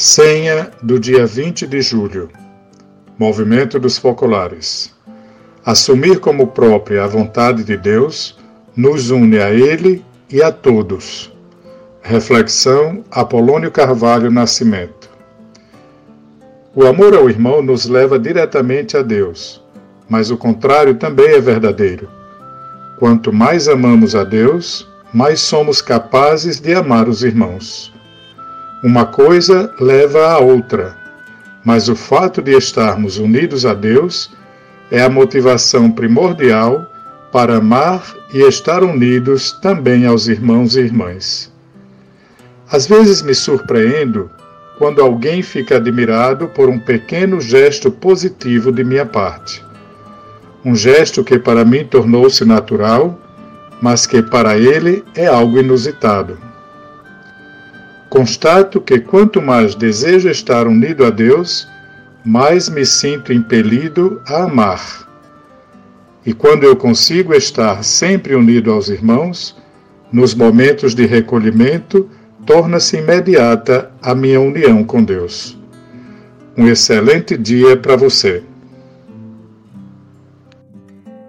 Senha do dia 20 de julho. Movimento dos Focolares. Assumir como própria a vontade de Deus nos une a Ele e a todos. Reflexão Apolônio Carvalho Nascimento. O amor ao irmão nos leva diretamente a Deus, mas o contrário também é verdadeiro. Quanto mais amamos a Deus, mais somos capazes de amar os irmãos. Uma coisa leva à outra, mas o fato de estarmos unidos a Deus é a motivação primordial para amar e estar unidos também aos irmãos e irmãs. Às vezes me surpreendo quando alguém fica admirado por um pequeno gesto positivo de minha parte. Um gesto que para mim tornou-se natural, mas que para ele é algo inusitado. Constato que quanto mais desejo estar unido a Deus, mais me sinto impelido a amar. E quando eu consigo estar sempre unido aos irmãos, nos momentos de recolhimento, torna-se imediata a minha união com Deus. Um excelente dia para você.